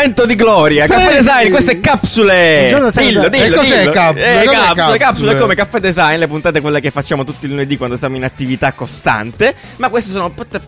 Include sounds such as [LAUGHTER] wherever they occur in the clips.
momento di gloria. Sì. Caffè Design, queste capsule. Dillo, dillo, E cos'è dillo. capsule? Eh, capsule, capsule? capsule come Caffè Design, le puntate quelle che facciamo tutti i lunedì quando siamo in attività costante. Ma queste sono tutte,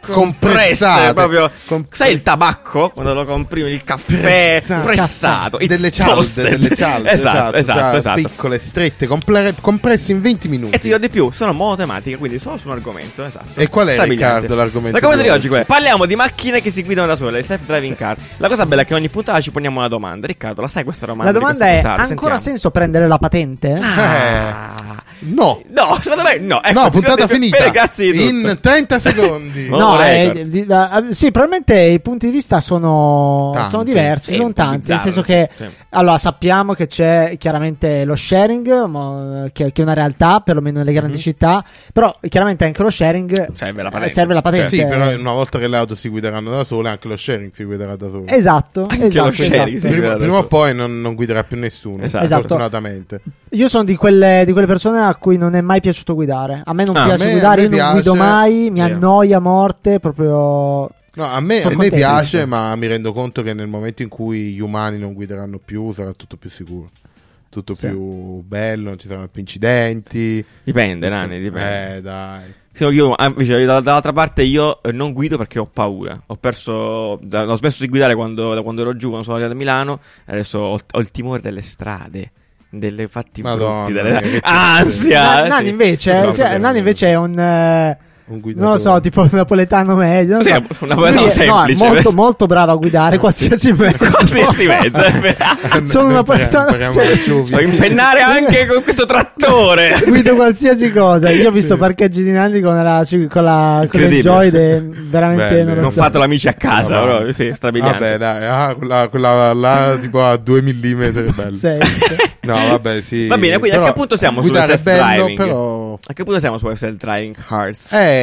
compresse. Proprio. Compresse. Sai il tabacco? Quando lo compri il caffè Pressato. pressato. It's delle cialde, delle cialde, [LAUGHS] Esatto, esatto, cioè, esatto. piccole, strette, comple- compresse in 20 minuti. E ti dirò di più, sono monotematiche, quindi solo su un argomento, esatto. E qual è. Riccardo, l'argomento L'argomento di oggi è? Parliamo di macchine che si guidano da sole, le self-driving car. La cosa bella è che ogni puntata ci poniamo una domanda. Riccardo, la sai questa domanda? La domanda è: puntata? ha ancora Sentiamo. senso prendere la patente? Ah. No, No, secondo me no. Ecco, no, puntata finita. tutto. In 30 [LAUGHS] secondi. No. Eh, eh, sì, probabilmente i punti di vista sono, Tanti. sono diversi, Sì, sono tanti. Nel senso che, sì. allora, sappiamo che c'è chiaramente lo sharing, mo- che, che è una realtà, perlomeno nelle grandi Mhm. città. Però, chiaramente anche lo sharing Serve la eh, patente. serve la patente. Sì, però una volta che le auto si guideranno da sole, anche lo sharing si guiderà da solo. Esatto, Anche esatto, lo sharing esatto. Prima, prima o poi non, non guiderà più nessuno. Esatto. Esatto. Fortunatamente. Io sono di quelle, di quelle persone a cui non è mai piaciuto guidare. A me non Ah, a piace me- guidare, a io me non guido piace. mai, mi Vero. annoia a morte, proprio... No, a me, a Sono me piace, ma mi rendo conto che nel momento in cui gli umani non guideranno più, sarà tutto più sicuro. Tutto Sì. più bello, non ci saranno più incidenti. Dipende, Nani, dipende. Eh, dai. Sì, io, ah, invece, dall'altra parte, io eh, non guido perché ho paura. Ho perso. da- ho smesso di guidare quando, da quando ero giù, quando sono arrivato a Milano. Adesso ho, ho il timore delle strade. Delle fatti Madonna brutti. Delle... che Ansia. Na- sì. Nani invece, No, cioè, perché- Nani invece è un... eh, Un non lo so, tipo un napoletano medio. Non Sì, so. un napoletano Lui è- semplice. No, molto, molto bravo a guidare [LAUGHS] qualsiasi mezzo. Qualsiasi mezzo. [LAUGHS] Sono un napoletano. Puoi impennare anche con questo trattore. [LAUGHS] Guido qualsiasi cosa. Io ho visto parcheggi di Nani con la, con la, con le. Joy. veramente Bene. non lo Non so. fatelo amici a casa, Vabbè. però. Sì, strabiliante. Vabbè, dai, ah, quella, quella là tipo a 2 mm. Sì. No, vabbè, sì. Va bene, quindi a Però che punto siamo è bello, self-driving? però A che punto siamo su self-driving cars? Eh,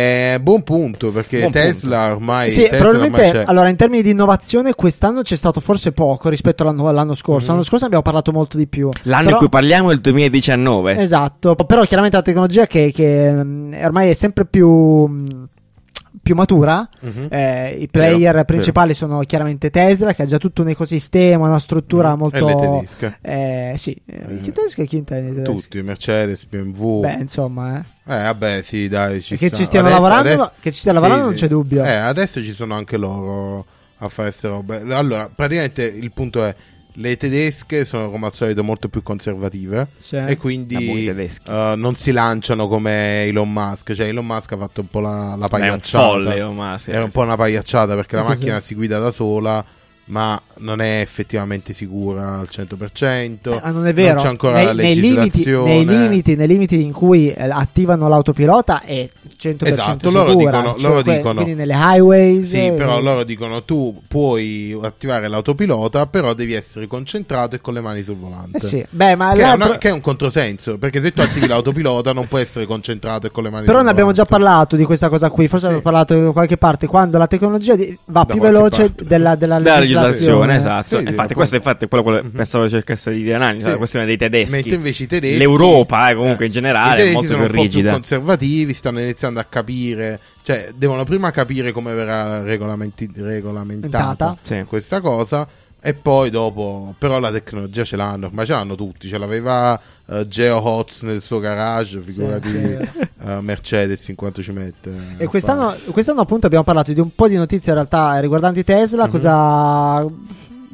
buon punto, perché Buon Tesla ormai Sì, Tesla probabilmente ormai allora in termini di innovazione quest'anno c'è stato forse poco rispetto all'anno, all'anno scorso. L'anno scorso abbiamo parlato molto di più. L'anno Però- in cui parliamo è il 2019. Esatto, però chiaramente la tecnologia che, che, mh, ormai è sempre più, mh, più matura. Mhm. Eh, I player Vero, principali sono chiaramente Tesla, che ha già tutto un ecosistema, una struttura molto. E le tedesche. Eh, sì, Mm. chi tedeschi e chi tedeschi? Tutti, Mercedes, BMW. Beh, insomma, eh. Eh, vabbè, sì, dai, ci che ci stiano Adesso- lavorando, adesso- che ci stiano lavorando non c'è dubbio. Eh, adesso ci sono anche loro a fare queste robe. Allora, praticamente il punto è le tedesche sono come al solito molto più conservative Sì. e quindi eh, non si lanciano come Elon Musk. Cioè, Elon Musk ha fatto un po' la, la È un pagliacciata. folle. Era un po' una pagliacciata perché la macchina si guida da sola, ma non è effettivamente sicura al 100%. Eh, ma non è vero. c'è ancora nei, la nei limiti, legislazione. nei, limiti, nei limiti in cui eh, attivano l'autopilota è 100% Esatto, sicura. loro dicono- Cioè, loro dicono- quindi nelle highways. Sì, eh, però loro dicono tu puoi attivare l'autopilota, però devi essere concentrato e con le mani sul volante. Eh sì. Beh, ma Che è, una- che è un controsenso, perché se tu attivi l'autopilota non puoi essere concentrato e con le mani Però sul ne abbiamo già volante. parlato di questa cosa qui, forse Sì. abbiamo parlato da qualche parte, quando la tecnologia va Da più veloce parte. della, della Della legislazione. Legislazione, esatto. Sì, infatti, questo infatti è quello che Mhm. pensavo cercasse di dire Nani, Sì. la questione dei tedeschi. Mentre invece i tedeschi L'Europa, eh, comunque, in generale, è molto sono più un po' rigida. più conservativi, stanno iniziando a capire, cioè devono prima capire come verrà regolamenti- regolamentata Mentata. Sì. questa cosa e poi dopo, però la tecnologia ce l'hanno, ormai ce l'hanno tutti, ce l'aveva eh, Geo Hotz nel suo garage, figurati Sì, eh, Mercedes in quanto ci mette. E a quest'anno, quest'anno appunto abbiamo parlato di un po' di notizie in realtà riguardanti Tesla, Mhm. cosa...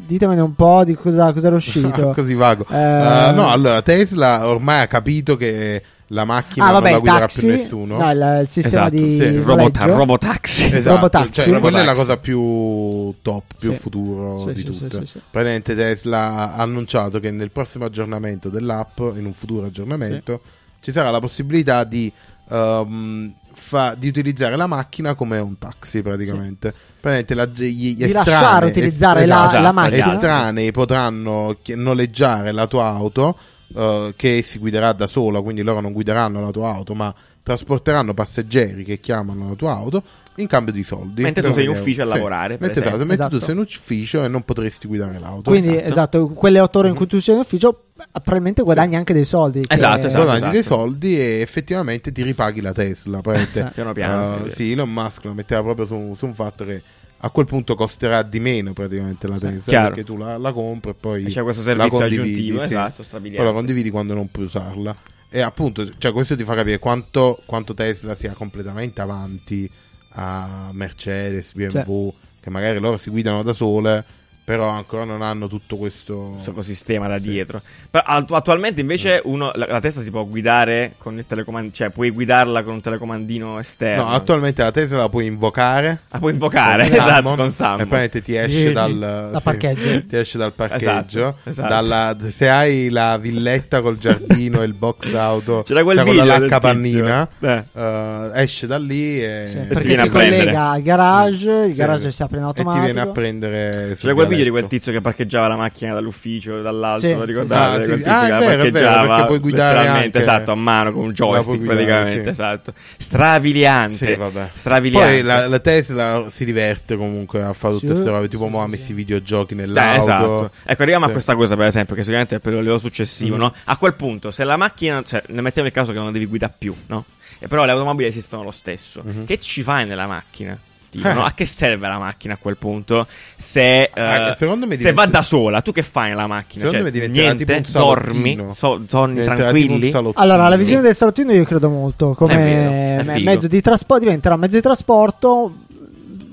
Ditemene un po' di cosa, cosa era [LAUGHS] uscito. Così vago. Eh, Eh, no, allora Tesla ormai ha capito che la macchina ah, non vabbè, la il guiderà taxi, più nessuno. no, il, il sistema Esatto, di sì, il Robot, noleggio. robotaxi. Esatto, Robotaxi. cioè, quella è la Robotaxi. cosa più top, più Sì. futuro Sì, di sì, tutte. sì, sì, sì. Praticamente Tesla ha annunciato che nel prossimo aggiornamento dell'app, in un futuro aggiornamento, ci sarà la possibilità di, ehm, fa- di utilizzare la macchina come un taxi praticamente. Praticamente la- gli, gli Di estranei- lasciare utilizzare es- la, esatto, la macchina. estranei potranno noleggiare la tua auto eh, che si guiderà da sola, quindi loro non guideranno la tua auto, ma trasporteranno passeggeri che chiamano la tua auto in cambio di soldi. Mentre tu sei in ufficio a lavorare, per Mentre, esatto, mentre tu Esatto. sei in ufficio e non potresti guidare l'auto. Quindi, Esatto. esatto. quelle otto ore in cui tu sei in ufficio, probabilmente guadagni anche dei soldi. che- Esatto, esatto. guadagni dei esatto. soldi e effettivamente ti ripaghi la Tesla. [LAUGHS] Piano piano, sì, sì, Elon Musk lo metteva proprio su, su un fatto che a quel punto costerà di meno praticamente la Tesla chiaro. perché tu la, la compri e poi C'è questo la servizio condividi, aggiuntivo, sì. esatto, poi la condividi quando non puoi usarla e appunto cioè, questo ti fa capire quanto, quanto Tesla sia completamente avanti a Mercedes, BMW che magari loro si guidano da sole però ancora non hanno tutto questo questo ecosistema da Sì. dietro. Però attu- attualmente invece uno, la, la testa si può guidare con il telecomandino, cioè puoi guidarla con un telecomandino esterno. No, attualmente la Tesla la puoi invocare La puoi invocare, con [LAUGHS] esatto, Salmon, con Salmon. E poi ti esce dal da parcheggio. ti esce dal parcheggio. Esatto, esatto. Dalla- se hai la villetta col giardino e il box auto [LAUGHS] C'era quel con video la del capannina, tizio. Eh. esce da lì e, Sì, ti perché viene si a prendere. collega al garage, il Sì. garage si apre in e ti automatico. viene a prendere C'era quel video di quel tizio che parcheggiava la macchina dall'ufficio, dall'alto, Sì, lo sì, ricordate? sì. Quel Ah, sì. tizio Ah, che vero, è vero, parcheggiava perché puoi guidare anche- esatto, a mano con un joystick guidare, praticamente, sì. esatto. Vabbè. Strabiliante. Poi la, la Tesla si diverte comunque a fare tutte Sì. queste robe, tipo mo ha messo i videogiochi nell'auto. esatto. Ecco, arriviamo Sì. a questa cosa, per esempio, che sicuramente è per il livello successivo, Mhm. no? A quel punto, se la macchina, cioè, ne mettiamo il caso che non devi guidare più, no? E però le automobili esistono lo stesso. Mhm. Che ci fai nella macchina? Tipo, Eh. no? A che serve la macchina a quel punto? Se, Ah, eh, secondo me se va da sola, tu che fai nella macchina? Secondo Cioè, me niente, tipo un dormi, so- un tranquilli. Allora, la visione Sì. del salottino io credo molto. Come È vero, è me- mezzo di trasporto, diventerà un mezzo di trasporto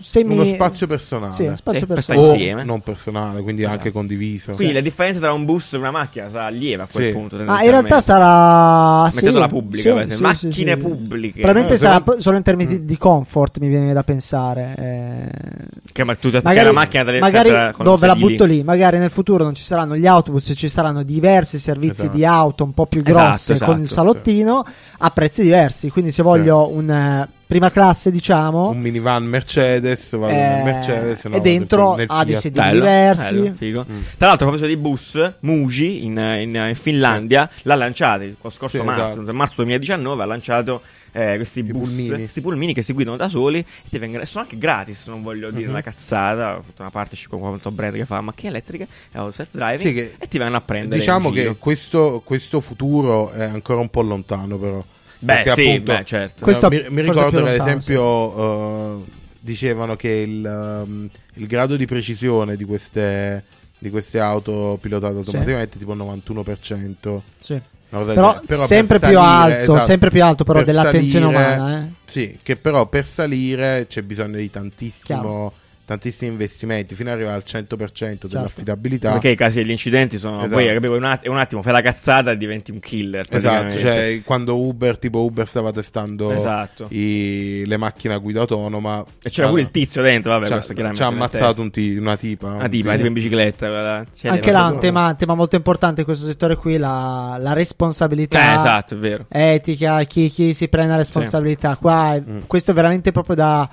semi... Uno spazio personale. Sì, spazio Sì, per personale. o insieme. non personale, quindi anche condiviso. Quindi la differenza tra un bus e una macchina sarà lieve a quel Sì. punto. Ma in realtà sarà sì, Mettetela pubblica, sì, sì, sì, macchine sì. pubbliche. Probabilmente Eh, sarà però- solo in termini di- Mm. di comfort, mi viene da pensare. eh. Che ma tu Magari, la macchina te magari dove la butto lì, magari nel futuro non ci saranno gli autobus, ci saranno diversi servizi Esatto. di auto un po' più Esatto, grossi esatto, con il salottino a prezzi diversi. Quindi, se voglio un eh, prima classe, diciamo, Un minivan Mercedes, vado eh, nel Mercedes no, e dentro ha dei sedili Bello, diversi. bello, figo. Mm. Tra l'altro, a proposito di bus, Muji in, in- in Finlandia l'ha lanciato lo scorso Sì, marzo, esatto. marzo 2019 ha lanciato eh, questi bus, pulmini. questi pulmini che si guidano da soli e ti vengono, sono anche gratis, non voglio dire Mhm. una cazzata, ho fatto una partnership con quanto brand che fa macchine elettriche e ho self-driving Sì, che- e ti vengono a prendere Diciamo che questo, questo futuro è ancora un po' lontano, però. Beh, Perché sì, appunto- beh, certo. Questo mi, mi ricordo che ad esempio eh, dicevano che il, ehm, il grado di precisione di queste, di queste auto pilotate Sì. automaticamente è tipo il 91%. Sì. del Però, genere. per sempre più salire, alto, esatto, sempre più alto però per dell'attenzione salire- umana. Eh. Sì, che però per salire c'è bisogno di tantissimo, Chiaro. Tantissimi investimenti fino ad arrivare al 100% Certo. dell'affidabilità. Perché i casi degli incidenti sono. Esatto. Poi capivo, un, att- un attimo, fai la cazzata e diventi un killer. Esatto, cioè quando Uber, tipo Uber stava testando Esatto. i- le macchine a guida autonoma E c'era pure il tizio dentro, vabbè, ci ha, questo chiaramente. ci ha ammazzato un ti- una tipa. Una un tipa, ti- tipo in bicicletta. cioè, Anche là, un tema, tema molto importante in questo settore qui, la, la responsabilità. Eh, esatto, è vero. Etica, chi, chi si prende la responsabilità. Qua, Mm. questo è veramente proprio da,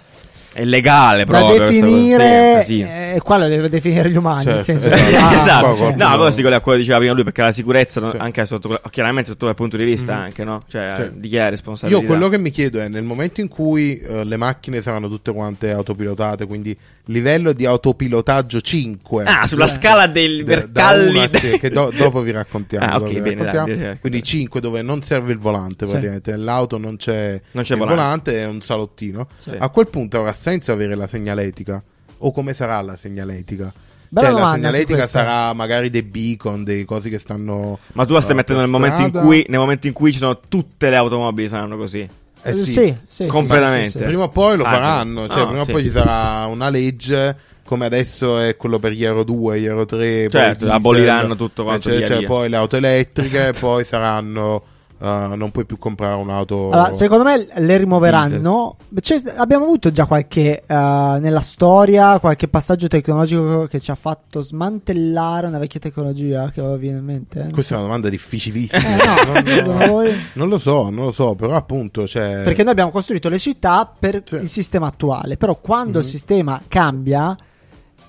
È legale da proprio. Sì, un definire. casino. eh, qua lo deve definire gli umani. nel Certo, senso [LAUGHS] esatto. che- ah, esatto, qua cioè, qualcuno- no, questo è quello che diceva prima lui perché la sicurezza, no, Sì. anche sotto, chiaramente sotto quel punto di vista, Mhm. anche no? Cioè, Sì. di chi è la responsabilità? Io quello che mi chiedo è nel momento in cui eh, le macchine saranno tutte quante autopilotate, quindi livello di autopilotaggio 5. Ah, sulla Eh. scala dei Da- da a c- che do- dopo vi raccontiamo. Ah, ok, dopo vi bene, dai, raccontiamo. direi- Quindi 5 dove non serve il volante Sì. praticamente, nell'auto non c'è, Non c'è il volante. volante, è un salottino. Sì. A quel punto avrà senso avere la segnaletica o come sarà la segnaletica? Bella cioè, la segnaletica sarà magari dei beacon, dei cosi che stanno. Ma tu la stai eh, mettendo nel momento, cui, nel momento in cui ci sono tutte le automobili saranno così. Eh sì. sì, sì, Completamente. sì, sì, sì. Prima o poi lo Ah, faranno, cioè no, prima o sì. poi ci sarà una legge come adesso è quello per gli Euro 2, gli Euro 3, poi Certo, diesel, aboliranno tutto quanto cioè, via cioè via. poi le auto elettriche, Esatto. poi saranno eh, non puoi più comprare un'auto Allora, secondo me le rimuoveranno. Abbiamo avuto già qualche eh, nella storia, qualche passaggio tecnologico che ci ha fatto smantellare una vecchia tecnologia che avevo in mente. Questa è una domanda difficilissima. Eh, no, non, [LAUGHS] non lo so, non lo so, però appunto cioè, Perché noi abbiamo costruito le città per Sì. il sistema attuale, però quando il Mhm. sistema cambia,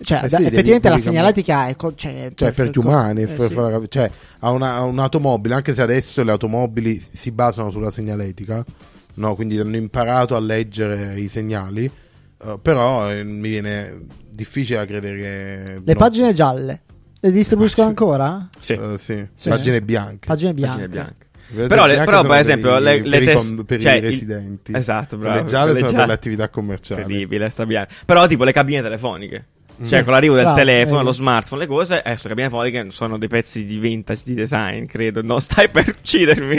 cioè Eh sì, effettivamente la segnaletica è co- cioè, cioè, per gli umani, eh, per sì. far- cioè, a una- a un'automobile, anche se adesso le automobili si basano sulla segnaletica, no? quindi hanno imparato a leggere i segnali, eh, però eh, mi viene difficile da credere che... Le no. pagine gialle le distribuiscono Ah, ancora? Sì. Eh, sì. Sì. pagine bianche. Pagine Pagine bianche. bianche. Però, le- bianche però, per esempio, i- le, per le i tes- con- per cioè, i il- residenti. Esatto, bravo. Le gialle sono per gialle- le attività commerciali. Incredibile, sta bianca. Però, tipo, le cabine telefoniche. Cioè, con l'arrivo del Bravo, telefono, vedi. lo smartphone, le cose, eh, queste cabine telefoniche sono dei pezzi di vintage di design, credo. No, stai per uccidermi.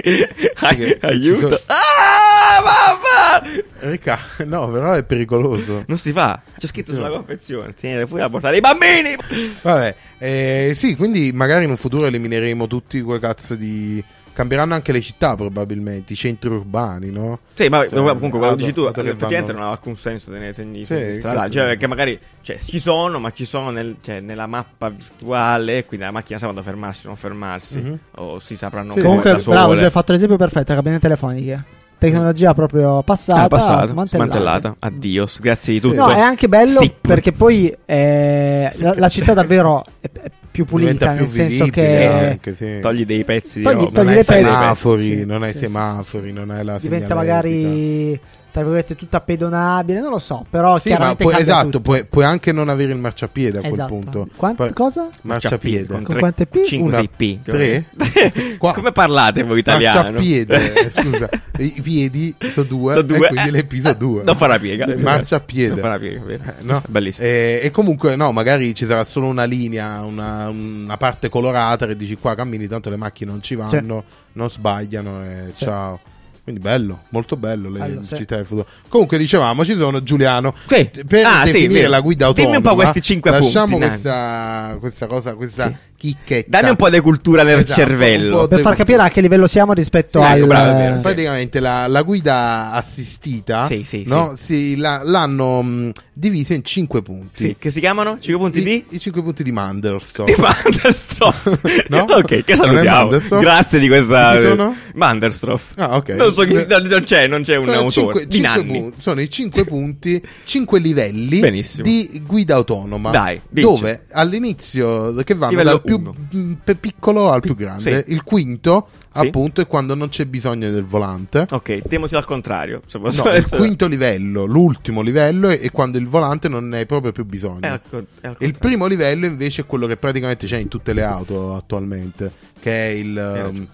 Ai- Aiuto. sono- Ah, mamma! Rica- no, però è pericoloso. Non si fa. C'è scritto Sì. sulla confezione. Tenere fuori la portata dei bambini. Vabbè, eh, sì, quindi magari in un futuro elimineremo tutti quei cazzo di. Cambieranno anche le città, probabilmente, i centri urbani, no? Sì, ma Cioè, comunque quello dici tu effettivamente vanno- non ha alcun senso tenere segni Sì, segni stradali. Cioè, perché magari cioè, ci sono, ma ci sono nel- cioè, nella mappa virtuale, quindi la macchina sa quando fermarsi o non fermarsi. Mhm. O si sapranno Sì. come Comunque, bravo, cioè, hai fatto l'esempio perfetto, cabine telefoniche. Tecnologia proprio passata, Ah, passata, smantellata. smantellata. Addios, grazie di tutto. No, è anche bello Sì. perché poi eh, la, la città davvero è, è più pulita, Diventa più nel senso che anche, sì. Togli dei pezzi di Togli- togli non hai pezzi. semafori, Sì, non hai sì, semafori, non hai la diventa magari tra virgolette tutta pedonabile, non lo so, però Sì, chiaramente puoi, cambia esatto, tutto. puoi, puoi anche non avere il marciapiede a quel Esatto. punto. Quant- Poi- cosa? Marciapiede. Con, Con quante P? 5 Una- 6 P. più o tre? meno. [LAUGHS] Qua- Come parlate voi italiano? Marciapiede, eh, [LAUGHS] scusa, i piedi sono due, Sono due. e quindi le P sono [LAUGHS] due. Non farà piega. Cioè, Marciapiede. Non farà piega. Eh, no. Bellissimo. E, e comunque, no, magari ci sarà solo una linea, una, una parte colorata che dici qua cammini, tanto le macchine non ci vanno, non sbagliano e Sì. ciao. Quindi bello, molto bello le Bello, sì. città del futuro. Comunque dicevamo, ci sono Giuliano. Sì. Per Ah, sì, definire vero. la guida autonoma. Dimmi un po' questi cinque lasciamo punti, questa, questa cosa, questa Sì. Chicchetta. Dammi un po' di cultura nel Esatto, cervello. Per far capire a che livello siamo rispetto Sì, al bravo, vero, sì. praticamente la, la guida assistita Sì, sì, no? Sì, la- l'hanno mh, divisa in 5 punti. Sì, che si chiamano? 5 punti I, di? i 5 punti di Mandelstock. Di Manderstroff. [LAUGHS] No? Ok, che salutiamo. Grazie di questa. Chi sono? Manderstroff. Ah, ok. Non so chi si- non, non c'è, non c'è un Sono, autore. cinque- di cinque Nanni. punti- sono i 5 punti, 5 livelli Benissimo. di guida autonoma. Dai, dici. dove all'inizio che vanno Livello dal più uno. mh, pe- piccolo al più grande. Sì. Il quinto, Sì. appunto, è quando non c'è bisogno del volante. Ok, temoci al contrario. Se posso No, il essere- quinto livello, l'ultimo livello è, è quando il volante non ne hai proprio più bisogno. È al co- è al Il primo livello invece è quello che praticamente c'è in tutte le auto attualmente, che è il, um,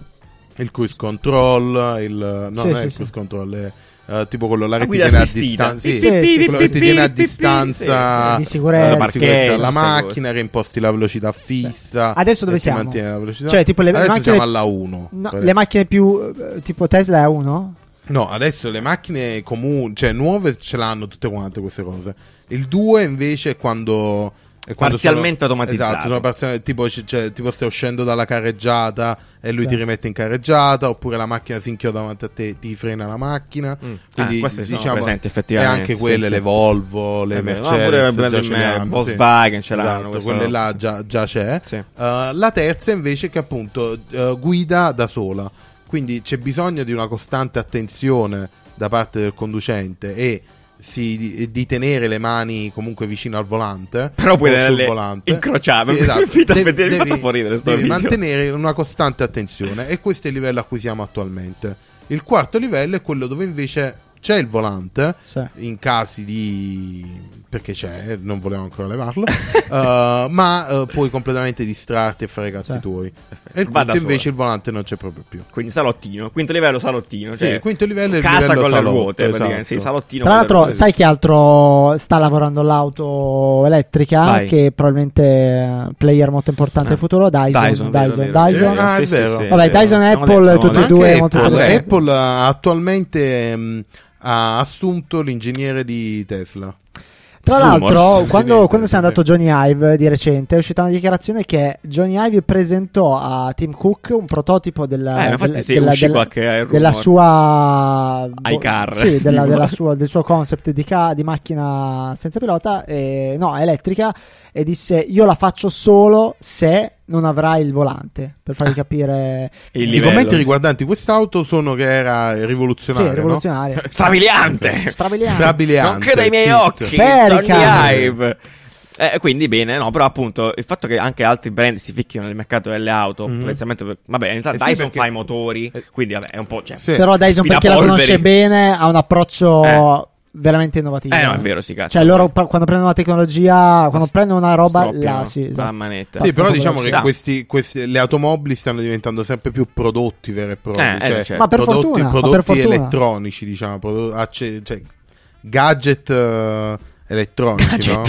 il cruise control, il, no, Sì, non sì, è il sì. cruise control, è uh, tipo quello là La che ti a distanza, sì, Sì, sì, quello che ti tiene a distanza, sì. Di sicurezza. eh, la sicurezza Parcheggio, della queste macchina, che imposti la velocità fissa. Adesso dove ti siamo? mantiene la velocità. Cioè, tipo le Adesso macchine- siamo alla 1. No, le macchine più eh, tipo Tesla è uno? No, adesso le macchine comuni, cioè nuove, ce l'hanno tutte quante queste cose. Il 2 invece è quando. Parzialmente sono- automatizzato. Esatto, sono parzialmente- tipo, cioè, tipo stai uscendo dalla carreggiata e lui Sì. ti rimette in carreggiata, oppure la macchina si inchioda davanti a te, ti frena la macchina. Mm. Quindi Ah, queste sono diciamo presenti, e effettivamente, anche sì, quelle, sì. le Volvo, le. No, Mercedes, pure già eh, sì. Volkswagen ce l'hanno, Esatto, quelle là già, già c'è. Sì. Uh, la terza invece che appunto uh, guida da sola, quindi c'è bisogno di una costante attenzione da parte del conducente e si- di, di tenere le mani comunque vicino al volante. Però puoi tenerle volante. incrociate. Sì, esatto. Mi fa Devi- devi- ridere devi mantenere una costante attenzione e questo è il livello a cui siamo attualmente. Il quarto livello è quello dove invece c'è il volante Sì. in casi di perché c'è, non volevo ancora levarlo, uh, [LAUGHS] ma uh, puoi completamente distrarti e fare i cazzi Sì. tuoi. E il quinto invece solo. il volante non c'è proprio più. Quindi salottino. Quinto livello salottino. Sì, Cioè, il quinto livello è il casa livello con le salotto, ruote. praticamente. esatto. Sì, salottino. Tra le l'altro, ruote. sai che altro sta lavorando l'auto elettrica? Vai. Che è probabilmente è player molto importante Ah. futuro. Dyson. Dyson, Dyson, vero, vero, Dyson. vero. Ah, è Sì, sì, vero. sì, Vabbè. Dyson e Apple, detto- tutti e due anche molto Apple. Apple attualmente mh, ha assunto l'ingegnere di Tesla. Tra Rumors. l'altro, quando, quando si è andato Johnny Ive di recente, è uscita una dichiarazione che Johnny Ive presentò a Tim Cook un prototipo della, Eh, della- sì, della- uscì della- rumor. della sua iCar. sì, della- della [LAUGHS] sua- del suo concept di, ca- di macchina senza pilota, eh, no, elettrica, e disse io la faccio solo se non avrai il volante, per farvi capire Il I livello. commenti riguardanti quest'auto sono che era sì, rivoluzionaria. no? rivoluzionaria. [LAUGHS] Strabiliante. Strabiliante. Strabiliante. Nonché dai miei occhi. Sferica. Eh, quindi bene, no, però appunto il fatto che anche altri brand si ficchino nel mercato delle auto, Mhm. potenzialmente per- vabbè, in realtà Eh sì, Dyson perché- fa i motori, eh, quindi vabbè, è un po', cioè, Sì. Però Dyson, per chi la conosce bene, ha un approccio Eh. Veramente innovativa. Eh, no, è vero, si cazzo. Cioè, loro pa- quando prendono una tecnologia, quando S- prendono una roba, Stroppiano là, sì, esatto. la manetta. Sì, però diciamo che questi, questi- le automobili stanno diventando sempre più prodotti veri e propri. Eh, eh, cioè, certo. Ma per prodotti, fortuna, prodotti per fortuna. elettronici, diciamo, prodo- acce- cioè, gadget eh, elettronici, no?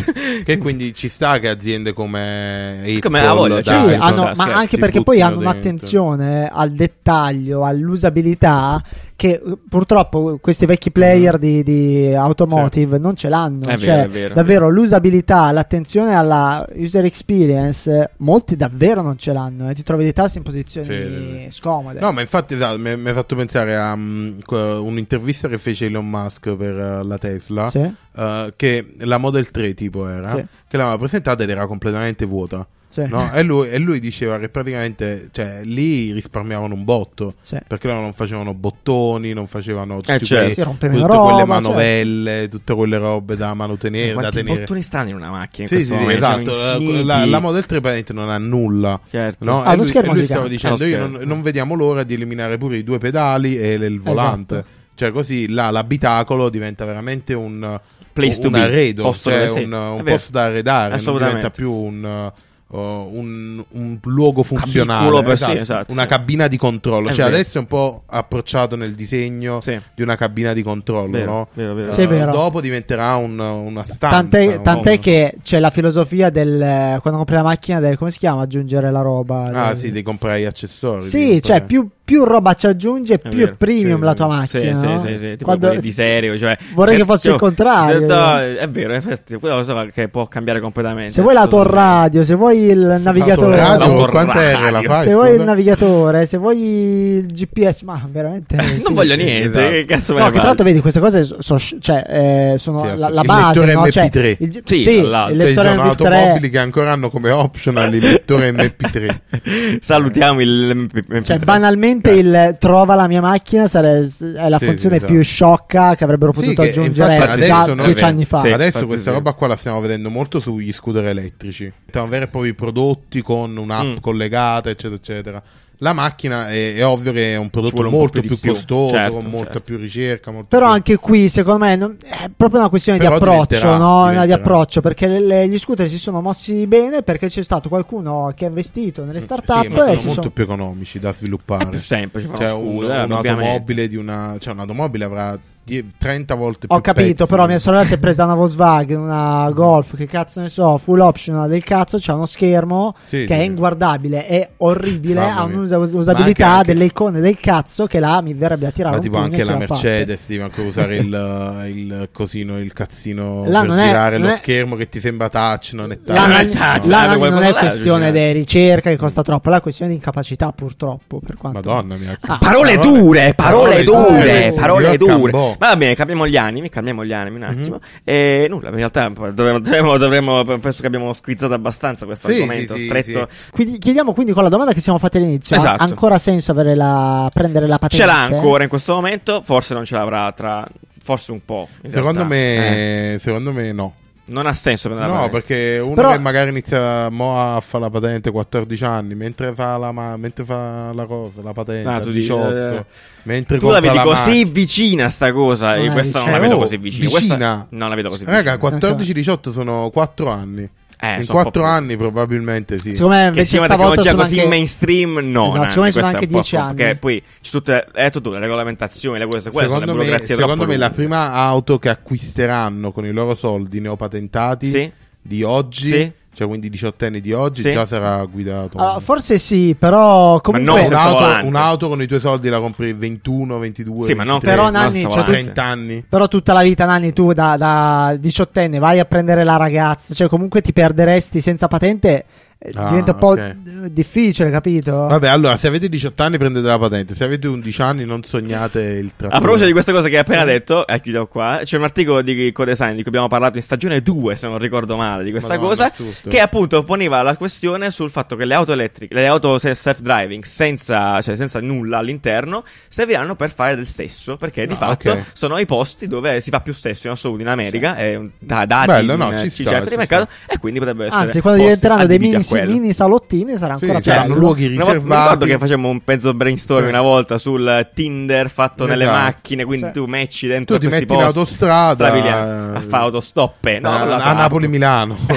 che quindi ci sta che aziende come Apple, Come la voglia, Dai, Dyson, hanno- ma anche perché poi hanno dentro. un'attenzione al dettaglio, all'usabilità che eh, purtroppo questi vecchi player di, di automotive non ce l'hanno. È cioè, vero, è vero, davvero l'usabilità, l'attenzione alla user experience, eh, molti davvero non ce l'hanno. E ti trovi di tassi in posizioni Sì, sì, sì. scomode. No, ma infatti esatto, mi ha fatto pensare a mm, que- un'intervista che fece Elon Musk per eh, la Tesla, Sì? eh, che la Model 3 tipo era, Sì. che l'aveva presentata ed era completamente vuota. Sì. no? e, lui, e lui diceva che praticamente cioè, lì risparmiavano un botto Sì. perché loro non facevano bottoni, non facevano tutti Eh, certo. quei- tutte roba, quelle certo. manovelle, tutte quelle robe da manutenere, da Quanti tenere. bottoni strani in una macchina in Sì, sì, momento, esatto. La, la- la Model 3 praticamente non ha nulla. Certo. No? Ah, e lo lui, schermo e lui stava dicendo: Io non, non vediamo l'ora di eliminare pure i due pedali e il volante. Esatto. Cioè, così là l'abitacolo diventa veramente un, Place un arredo, Posto cioè un, un posto da arredare, non diventa più un. Uh, un, un luogo funzionale, per- sì, esatto, una sì. cabina di controllo. È Cioè, vero. adesso è un po' approcciato nel disegno Sì. di una cabina di controllo, Vero, no? vero, vero. È Uh, vero. Dopo diventerà un- una stanza. Tant'è, un- tant'è che c'è la filosofia del quando compri la macchina del come si chiama aggiungere la roba. Ah, del- sì, devi comprare gli accessori. Sì, cioè più, più roba ci aggiunge, più vero. è premium Sì, la tua macchina. sì, no? sì, sì, tipo Quando- di serio, cioè, Vorrei cioè, che fosse il tipo- contrario. No, è vero, infatti, quella cosa che può cambiare completamente. Se vuoi l'autoradio, se vuoi il navigatore, R la fai? se vuoi il navigatore, se vuoi il GPS, ma veramente [LAUGHS] non sì. voglio sì, niente, esatto. che cazzo No, che tra l'altro vedi queste cose so- cioè, eh, sono Sì, la, la Il base, lettore no? Cioè, MP3. il, Sì, sì, il Cioè, ci lettore sono MP3 automobili che ancora hanno come optional il lettore [LAUGHS] MP3. Salutiamo il MP3. Cioè, banalmente il trova la mia macchina sare- è la Sì, funzione sì, più esatto. sciocca che avrebbero potuto aggiungere già dieci anni fa. Adesso questa roba qua la stiamo vedendo molto sugli scooter elettrici. Sono veri e propri prodotti con un'app Mm. collegata, eccetera, eccetera. La macchina è, è ovvio che è un prodotto un molto più più, costoso, Certo, con molta certo. più ricerca. molto Però più- anche qui, secondo me, non- è proprio una questione Però di approccio, diventerà, no? diventerà. Di approccio, perché le- le- gli scooter si sono mossi bene perché c'è stato qualcuno che ha investito nelle start-up Sì, ma e sono molto sono... più economici da sviluppare. È più semplice Cioè, uno un- scooter, un'automobile di una, cioè un'automobile avrà 30 volte più Ho capito, pezzi. però mia sorella si è presa una Volkswagen, una Golf, che cazzo ne so, full optional del cazzo, c'ha uno schermo Sì, che sì, è inguardabile, è orribile, ha un'usabilità anche- anche- delle icone del cazzo che là mi verrebbe a tirare Ma un tipo anche la. Mercedes devi anche usare il, il cosino, il cazzino Là per è- girare non lo è- schermo che ti sembra touch, non è touch. Là, non- esatto, là esatto, non è là, questione bisogna- di ricerca che costa troppo, là è questione di incapacità purtroppo. Per quanto... Madonna mia. Ah, Parole Parole- dure, parole parole dure, dure. parole Signor Cambò. Va bene, cambiamo gli animi, cambiamo gli animi un Mhm. attimo. E nulla, in realtà dovremmo, dovremmo, dovremmo- penso che abbiamo squizzato abbastanza questo Sì, argomento sì, sì, stretto. Quindi chiediamo quindi con la domanda che siamo fatti all'inizio: Esatto. ha ancora senso avere la, prendere la patente? Ce l'ha ancora in questo momento, forse non ce l'avrà tra forse un po'. Secondo realtà. Eh, me, secondo me no. Non ha senso prendere la No, patente. perché uno Però- che magari inizia mo a fare la patente 14 anni, mentre fa la, ma- mentre fa la cosa, la patente Ah, a tu dici, 18, eh, mentre Tu la compra vedi così macchina. vicina sta cosa, Non e è questa non la vedo Oh, così vicina. Questa vicina? non la vedo così Raga, vicina. 14-18 sono 4 anni. Eh, In sono un po' 4 più. anni probabilmente sì. Secondo me Che invece sia una stavolta tecnologia sono così anche... mainstream, no. Esatto, Nanni, secondo me sono anche 10 anni. Perché poi c'è tutte, hai detto tu, le regolamentazioni, le cose, quelle sono le Secondo me, burocrazie secondo me la lunghe. prima auto che acquisteranno con i loro soldi neopatentati Sì? di oggi, Sì. Cioè quindi 18 anni di oggi, Sì. già sarà guidato. Allora, forse sì, però comunque... un'auto, un'auto con i tuoi soldi la compri 21, 22, Sì, ma non 23, Però, Nanni, cioè, tu- volante. 30 anni. Però tutta la vita, Nanni, tu da, da diciottenne vai a prendere la ragazza, cioè comunque ti perderesti senza patente, Ah, diventa un po' ok. d- difficile, capito? Vabbè, allora, se avete 18 anni prendete la patente, se avete 11 anni non sognate il trattore. A proposito di questa cosa che hai appena detto, e chiudo qua, c'è un articolo di Codesign di cui abbiamo parlato in stagione 2, se non ricordo male, di questa Madonna, cosa, assurdo. che appunto poneva la questione sul fatto che le auto elettriche, le auto se- self-driving, senza, cioè senza nulla all'interno, serviranno per fare del sesso, perché di Ah, fatto ok. sono i posti dove si fa più sesso in assoluto in America, e un- da dati Bello, no, in- ci ci sta, di ci mercato, e quindi potrebbe essere Anzi, quando diventeranno dei mini quello. mini salottini sarà Sì, ancora più saranno bello. luoghi volta, mi riservati. ricordo che facevamo un mezzo brainstorm Sì. una volta sul Tinder fatto nelle Esatto. macchine, quindi Sì. tu matchi dentro Tu ti questi metti in posti, autostrada, stavi lì a, eh, a fare autostoppe, no? a, a trappola. Napoli-Milano. [LAUGHS]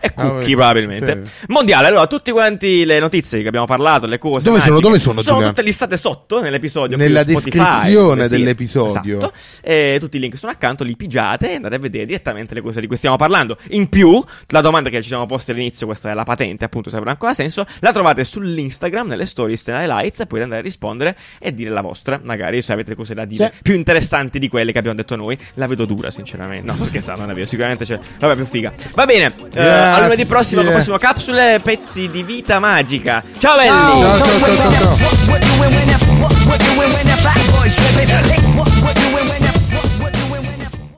e Ah, Cookie probabilmente. sì. Mondiale, allora, tutti quanti le notizie che abbiamo parlato, le cose. Dove sono? Dove sono, Sono tutte listate sotto nell'episodio. Nella Spotify, descrizione dell'episodio. Esatto. E tutti i link sono accanto, li pigiate e andate a vedere direttamente le cose di cui stiamo parlando. In più, la domanda che ci siamo posti all'inizio, questa è la patente, appunto, se avrà ancora senso, la trovate sull'Instagram, nelle stories, nelle lights, e potete andare a rispondere e dire la vostra. Magari se avete cose da dire Sì. più interessanti di quelle che abbiamo detto noi. La vedo dura, sinceramente. No, sto scherzando, non è vero. Sicuramente c'è roba più figa. Va bene, eh, a lunedì prossimo, con prossimo capsule, pezzi di vita magica. Ciao belli! Ciao. Ciao, ciao, ciao, ciao,